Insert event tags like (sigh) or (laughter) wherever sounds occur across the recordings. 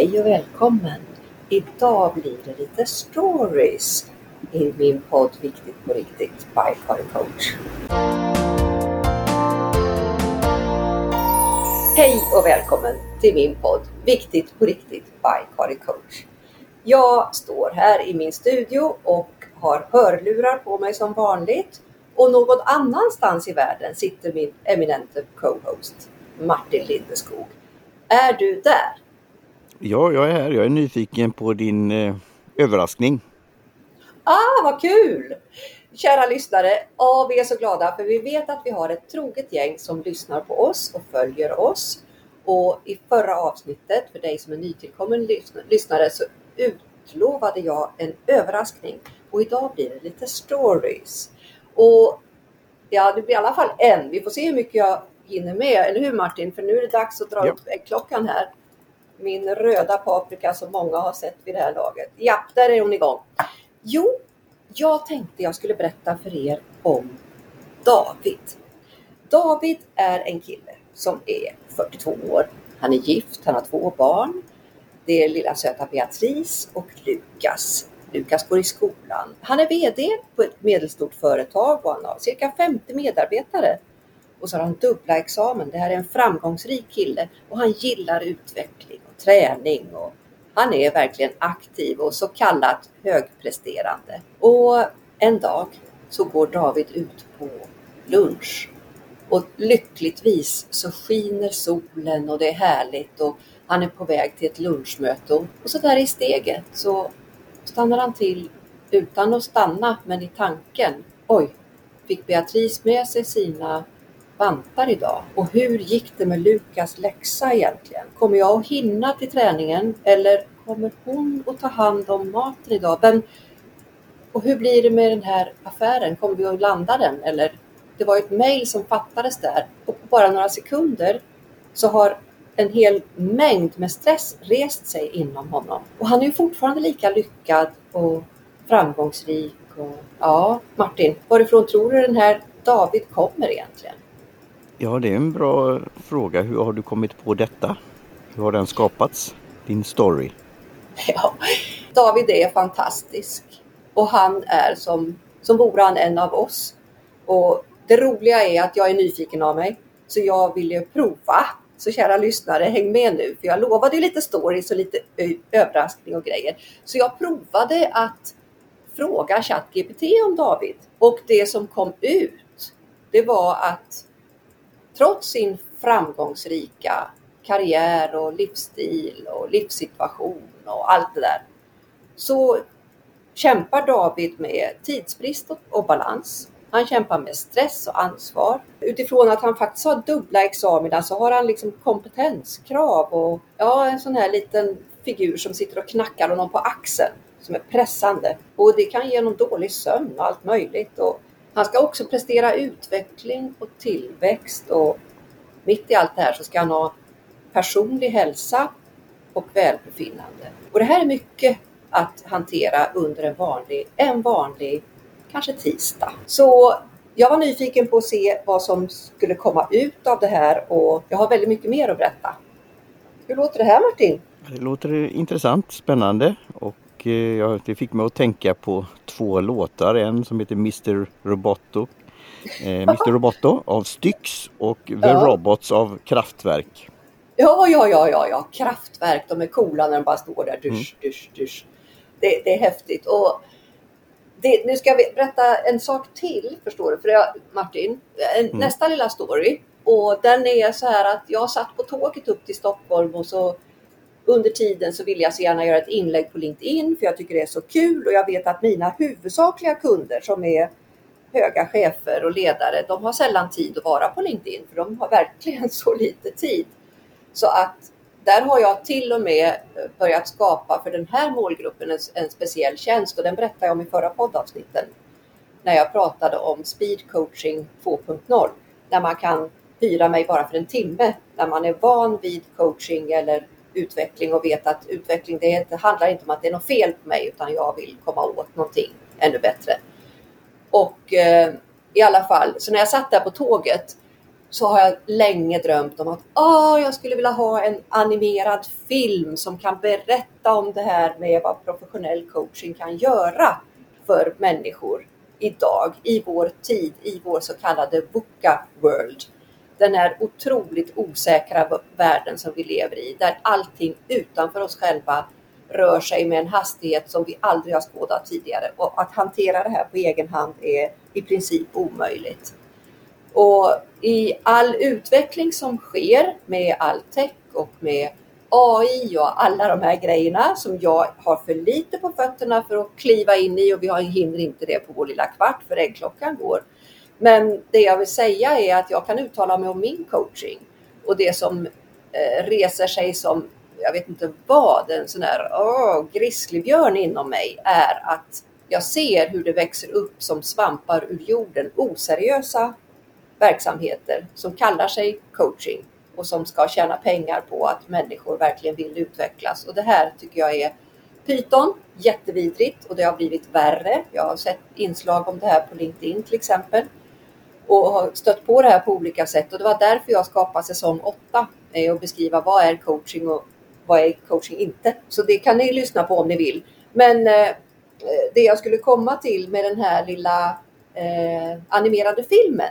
Hej och välkommen! Idag blir det lite stories i min podd Viktigt på riktigt by Karin Coach. Hej och välkommen till min podd Viktigt på riktigt by Karin Coach. Jag står här i min studio och har hörlurar på mig som vanligt och någon annanstans i världen sitter min eminente co-host Martin Lindeskog. Är du där? Ja, jag är här. Jag är nyfiken på din eh, överraskning. Ah, vad kul! Kära lyssnare, ja, vi är så glada för vi vet att vi har ett troget gäng som lyssnar på oss och följer oss. Och i förra avsnittet, för dig som är nytillkommen lyssnare, så utlovade jag en överraskning. Och idag blir det lite stories. Och ja, det blir i alla fall en. Vi får se hur mycket jag hinner med, eller hur Martin? För nu är det dags att dra ja. upp klockan här. Min röda paprika som många har sett vid det här laget. Ja, där är hon igång. Jo, jag tänkte jag skulle berätta för er om David. David är en kille som är 42 år. Han är gift, han har två barn. Det är lilla söta Beatrice och Lukas. Lukas går i skolan. Han är VD på ett medelstort företag och han har cirka 50 medarbetare. Och så har han dubbla examen. Det här är en framgångsrik kille och han gillar utveckling träning och han är verkligen aktiv och så kallat högpresterande. Och en dag så går David ut på lunch och lyckligtvis så skiner solen och det är härligt och han är på väg till ett lunchmöte och så där i steget så stannar han till utan att stanna men i tanken. Oj, fick Beatrice med sig sina vantar idag? Och hur gick det med Lukas läxa egentligen? Kommer jag att hinna till träningen eller kommer hon att ta hand om maten idag? Vem, och hur blir det med den här affären? Kommer vi att landa den? Eller det var ett mejl som fattades där och på bara några sekunder så har en hel mängd med stress rest sig inom honom. Och han är ju fortfarande lika lyckad och framgångsrik. Och, ja, Martin, varifrån tror du den här David kommer egentligen? Ja, det är en bra fråga. Hur har du kommit på detta? Hur har den skapats? Din story? (laughs) Ja, David är fantastisk och han är som, som vore han en av oss. Och det roliga är att jag är nyfiken av mig, så jag vill ju prova. Så kära lyssnare, häng med nu, för jag lovade ju lite stories och lite överraskning och grejer. Så jag provade att fråga ChatGPT om David och det som kom ut, det var att trots sin framgångsrika karriär och livsstil och livssituation och allt det där så kämpar David med tidsbrist och balans. Han kämpar med stress och ansvar. Utifrån att han faktiskt har dubbla examina så har han liksom kompetenskrav och ja, en sån här liten figur som sitter och knackar honom på axeln som är pressande. Och det kan ge honom dålig sömn och allt möjligt. Och han ska också prestera utveckling och tillväxt och mitt i allt det här så ska han ha personlig hälsa och välbefinnande. Och det här är mycket att hantera under en vanlig, en vanlig kanske tisdag. Så jag var nyfiken på att se vad som skulle komma ut av det här och jag har väldigt mycket mer att berätta. Hur låter det här Martin? Det låter intressant, spännande och eh, det fick mig att tänka på två låtar. En som heter Mr Roboto, eh, Mr Roboto av Styx och The ja. Robots av Kraftwerk. Ja, ja, ja, ja, ja, Kraftwerk, de är coola när de bara står där, dusch, mm. dusch, dusch. Det, det är häftigt. Och det, nu ska vi berätta en sak till, förstår du, för jag, Martin. Mm. Nästa lilla story. Och den är så här att jag satt på tåget upp till Stockholm och så under tiden så vill jag så gärna göra ett inlägg på LinkedIn för jag tycker det är så kul och jag vet att mina huvudsakliga kunder som är höga chefer och ledare, de har sällan tid att vara på LinkedIn för de har verkligen (laughs) så lite tid. Så att där har jag till och med eh, börjat skapa för den här målgruppen en, en speciell tjänst och den berättade jag om i förra poddavsnitten. När jag pratade om speed coaching 2.0. Där man kan hyra mig bara för en timme. När man är van vid coaching eller utveckling och vet att utveckling det, inte, handlar inte om att det är något fel på mig utan jag vill komma åt någonting ännu bättre. Och eh, i alla fall, så när jag satt där på tåget så har jag länge drömt om att oh, jag skulle vilja ha en animerad film som kan berätta om det här med vad professionell coaching kan göra för människor idag, i vår tid, i vår så kallade VUCA world. Den här otroligt osäkra världen som vi lever i, där allting utanför oss själva rör sig med en hastighet som vi aldrig har skådat tidigare. Och att hantera det här på egen hand är i princip omöjligt. Och i all utveckling som sker med all tech och med AI och alla de här grejerna som jag har för lite på fötterna för att kliva in i och vi hinner inte det på vår lilla kvart för äggklockan går. Men det jag vill säga är att jag kan uttala mig om min coaching och det som eh, reser sig som, jag vet inte vad, en sån här oh, grizzlybjörn inom mig är att jag ser hur det växer upp som svampar ur jorden, oseriösa verksamheter som kallar sig coaching och som ska tjäna pengar på att människor verkligen vill utvecklas. Och det här tycker jag är Python, jättevidrigt och det har blivit värre. Jag har sett inslag om det här på LinkedIn till exempel och har stött på det här på olika sätt och det var därför jag skapade säsong 8 eh, och beskriva vad är coaching och vad är coaching inte. Så det kan ni lyssna på om ni vill. Men eh, eh, det jag skulle komma till med den här lilla eh, animerade filmen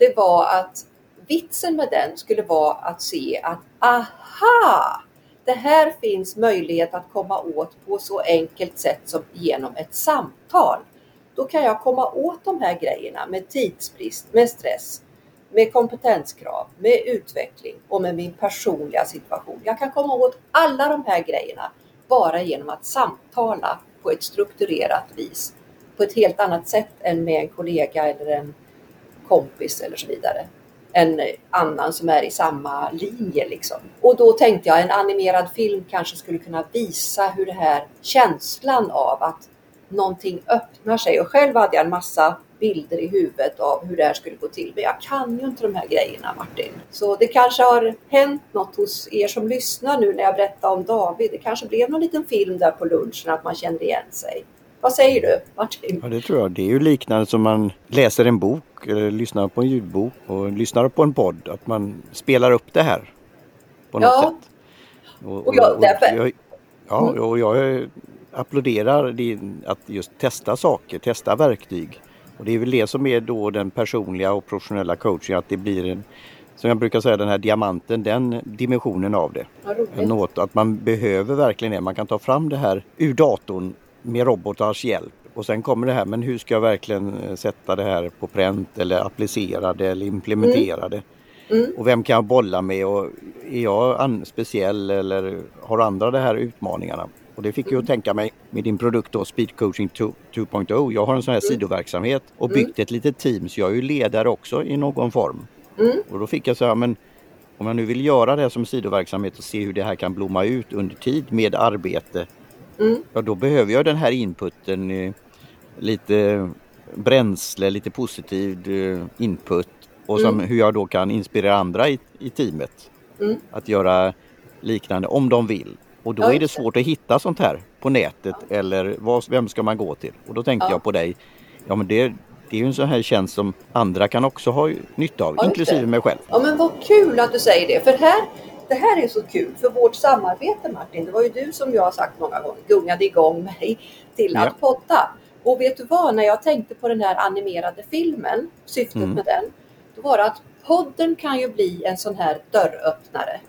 det var att vitsen med den skulle vara att se att aha! Det här finns möjlighet att komma åt på så enkelt sätt som genom ett samtal. Då kan jag komma åt de här grejerna med tidsbrist, med stress, med kompetenskrav, med utveckling och med min personliga situation. Jag kan komma åt alla de här grejerna bara genom att samtala på ett strukturerat vis. På ett helt annat sätt än med en kollega eller en kompis eller så vidare. En annan som är i samma linje liksom. Och då tänkte jag en animerad film kanske skulle kunna visa hur det här känslan av att någonting öppnar sig och själv hade jag en massa bilder i huvudet av hur det här skulle gå till. Men jag kan ju inte de här grejerna Martin. Så det kanske har hänt något hos er som lyssnar nu när jag berättar om David. Det kanske blev någon liten film där på lunchen att man kände igen sig. Vad säger du Martin? Ja det tror jag. Det är ju liknande som man läser en bok eller lyssnar på en ljudbok och lyssnar på en podd. Att man spelar upp det här på något ja. sätt. Och, och, jag, och jag, ja, mm. och jag applåderar din, att just testa saker, testa verktyg. Och det är väl det som är då den personliga och professionella coaching, att det blir en, som jag brukar säga, den här diamanten, den dimensionen av det. Något att man behöver verkligen det. Man kan ta fram det här ur datorn med robotars hjälp. Och sen kommer det här, men hur ska jag verkligen eh, sätta det här på pränt eller applicera det eller implementera det? Mm. Och vem kan jag bolla med och är jag speciell eller har andra de här utmaningarna? Och det fick jag att tänka mig med din produkt då, Speed Coaching 2.0. Jag har en sån här mm. sidoverksamhet och byggt mm. ett litet team så jag är ju ledare också i någon form. Mm. Och då fick jag säga, men om jag nu vill göra det som sidoverksamhet och se hur det här kan blomma ut under tid med arbete Mm. Ja, då behöver jag den här inputen. Eh, lite bränsle, lite positiv eh, input och som, mm. hur jag då kan inspirera andra i, i teamet mm. att göra liknande om de vill. Och då ja, är det svårt att hitta sånt här på nätet ja. eller vad, vem ska man gå till? Och då tänkte ja. jag på dig. Ja men det, det är ju en sån här tjänst som andra kan också ha nytta av, inklusive mig själv. Ja men vad kul att du säger det. För här det här är så kul för vårt samarbete Martin, det var ju du som jag har sagt många gånger, gungade igång mig till att ja. podda. Och vet du vad, när jag tänkte på den här animerade filmen, syftet mm. med den, då var det att podden kan ju bli en sån här dörröppnare.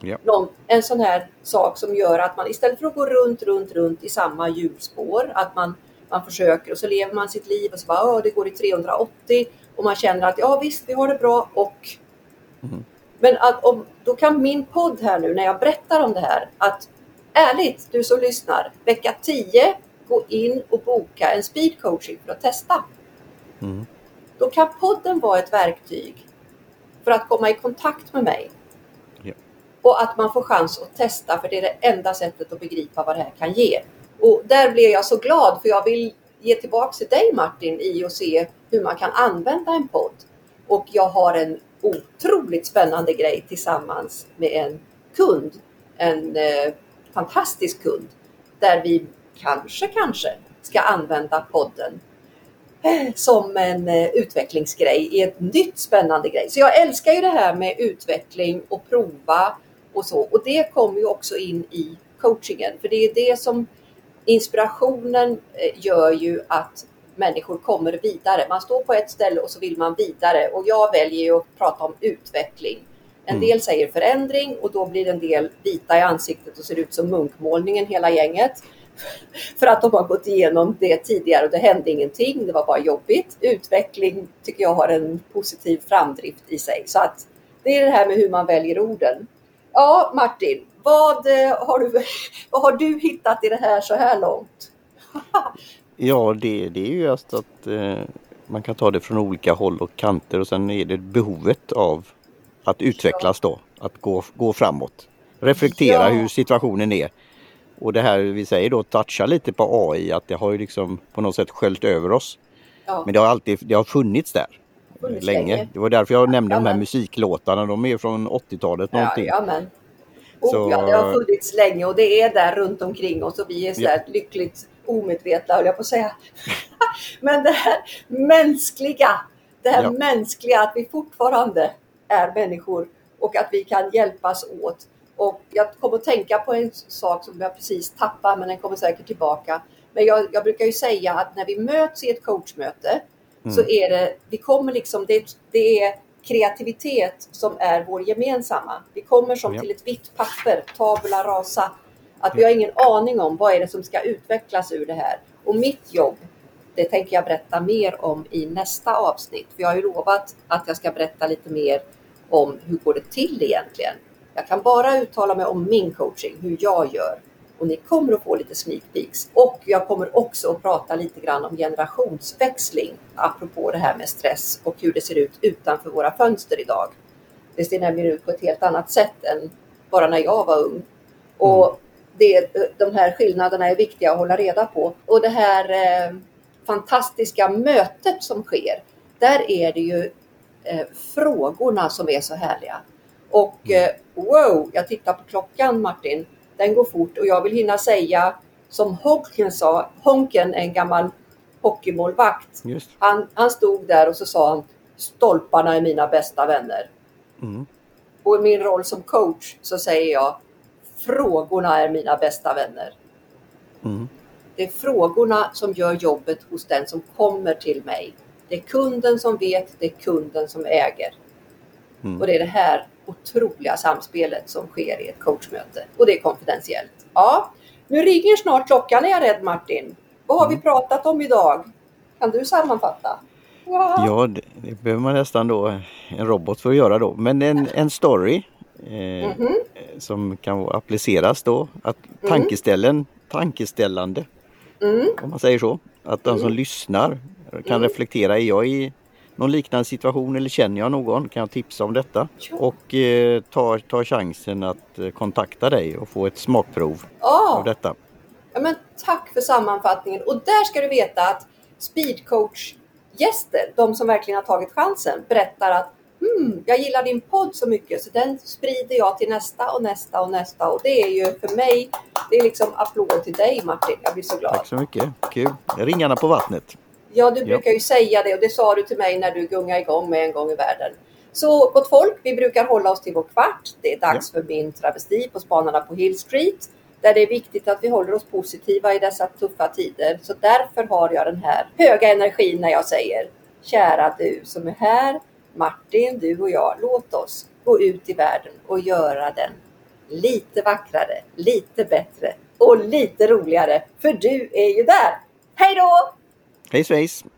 Ja. Någon, en sån här sak som gör att man istället för att gå runt, runt, runt i samma hjulspår, att man, man försöker och så lever man sitt liv och så bara, det går i 380 och man känner att ja visst, vi har det bra och mm. Men att om, då kan min podd här nu när jag berättar om det här att ärligt, du som lyssnar, vecka 10 gå in och boka en speed coaching för att testa. Mm. Då kan podden vara ett verktyg för att komma i kontakt med mig. Och att man får chans att testa för det är det enda sättet att begripa vad det här kan ge. Och där blir jag så glad för jag vill ge tillbaka till dig Martin i att se hur man kan använda en podd. Och jag har en otroligt spännande grej tillsammans med en kund. En eh, fantastisk kund. Där vi kanske, kanske ska använda podden eh, som en eh, utvecklingsgrej i ett nytt spännande grej. Så jag älskar ju det här med utveckling och prova och så. Och det kommer ju också in i coachingen. För det är det som inspirationen eh, gör ju att människor kommer vidare. Man står på ett ställe och så vill man vidare och jag väljer ju att prata om utveckling. En mm. del säger förändring och då blir en del vita i ansiktet och ser ut som munkmålningen hela gänget. (laughs) För att de har gått igenom det tidigare och det hände ingenting. Det var bara jobbigt. Utveckling tycker jag har en positiv framdrift i sig. Så att det är det här med hur man väljer orden. Ja, Martin, vad eh, har du, (laughs) vad har du hittat i det här så här långt? (laughs) ja, det, det är ju just att eh, man kan ta det från olika håll och kanter och sen är det behovet av att utvecklas då, att gå, gå framåt. Reflektera ja. hur situationen är. Och det här vi säger då, toucha lite på AI, att det har ju liksom på något sätt sköljt över oss. Ja. Men det har alltid det har funnits där. Länge. länge. Det var därför jag nämnde ja, de här men... musiklåtarna, de är från 80-talet någonting. Ja, men. Oh, så... ja, det har funnits länge och det är där runt omkring oss och vi är så ja. lyckligt omedvetna höll jag på att säga. (laughs) men det här mänskliga, det här ja. mänskliga att vi fortfarande är människor och att vi kan hjälpas åt. Och jag kommer att tänka på en sak som jag precis tappade, men den kommer säkert tillbaka. Men jag, jag brukar ju säga att när vi möts i ett coachmöte mm. så är det, vi kommer liksom, det, det är kreativitet som är vår gemensamma. Vi kommer som ja. till ett vitt papper, tabula rasa. Att vi har ingen aning om vad är det som ska utvecklas ur det här. Och mitt jobb, det tänker jag berätta mer om i nästa avsnitt. För jag har ju lovat att jag ska berätta lite mer om hur går det till egentligen. Jag kan bara uttala mig om min coaching, hur jag gör. Och ni kommer att få lite sneak peeks. Och jag kommer också att prata lite grann om generationsväxling, apropå det här med stress och hur det ser ut utanför våra fönster idag. Det ser nämligen ut på ett helt annat sätt än bara när jag var ung. Och mm. det, de här skillnaderna är viktiga att hålla reda på. Och det här eh, fantastiska mötet som sker, där är det ju eh, frågorna som är så härliga. Och mm. eh, wow, jag tittar på klockan Martin, den går fort och jag vill hinna säga som Honken sa, Honken, en gammal hockeymålvakt, han, han stod där och så sa han stolparna är mina bästa vänner. Mm. Och i min roll som coach så säger jag frågorna är mina bästa vänner. Mm. Det är frågorna som gör jobbet hos den som kommer till mig. Det är kunden som vet, det är kunden som äger. Mm. Och det är det här otroliga samspelet som sker i ett coachmöte. Och det är konfidentiellt. Ja, nu ringer snart klockan är jag rädd Martin. Vad har mm. vi pratat om idag? Kan du sammanfatta? Ja, ja det, det, behöver man nästan då en robot för att göra då. Men en, en story eh, mm -hmm. som kan appliceras då. Att mm. tankeställen, tankeställande. Mm. Om man säger så. Att de som mm. lyssnar kan mm. reflektera. Är jag i någon liknande situation eller känner jag någon kan jag tipsa om detta. Och eh, ta, ta chansen att eh, kontakta dig och få ett smakprov oh. av detta. Ja, men tack för sammanfattningen och där ska du veta att speedcoach gäster, de som verkligen har tagit chansen, berättar att hmm, jag gillar din podd så mycket så den sprider jag till nästa och nästa och nästa och det är ju för mig, det är liksom applåd till dig Martin. Jag blir så glad. Tack så mycket, kul. Ringarna på vattnet. Ja, du brukar ju säga det och det sa du till mig när du gungade igång med en gång i världen. Så gott folk, vi brukar hålla oss till vår kvart. Det är dags för min travesti på Spanarna på Hill Street. Där det är viktigt att vi håller oss positiva i dessa tuffa tider. Så därför har jag den här höga energin när jag säger Kära du som är här, Martin, du och jag, låt oss gå ut i världen och göra den lite vackrare, lite bättre och lite roligare. För du är ju där. Hej då! Hej svejs!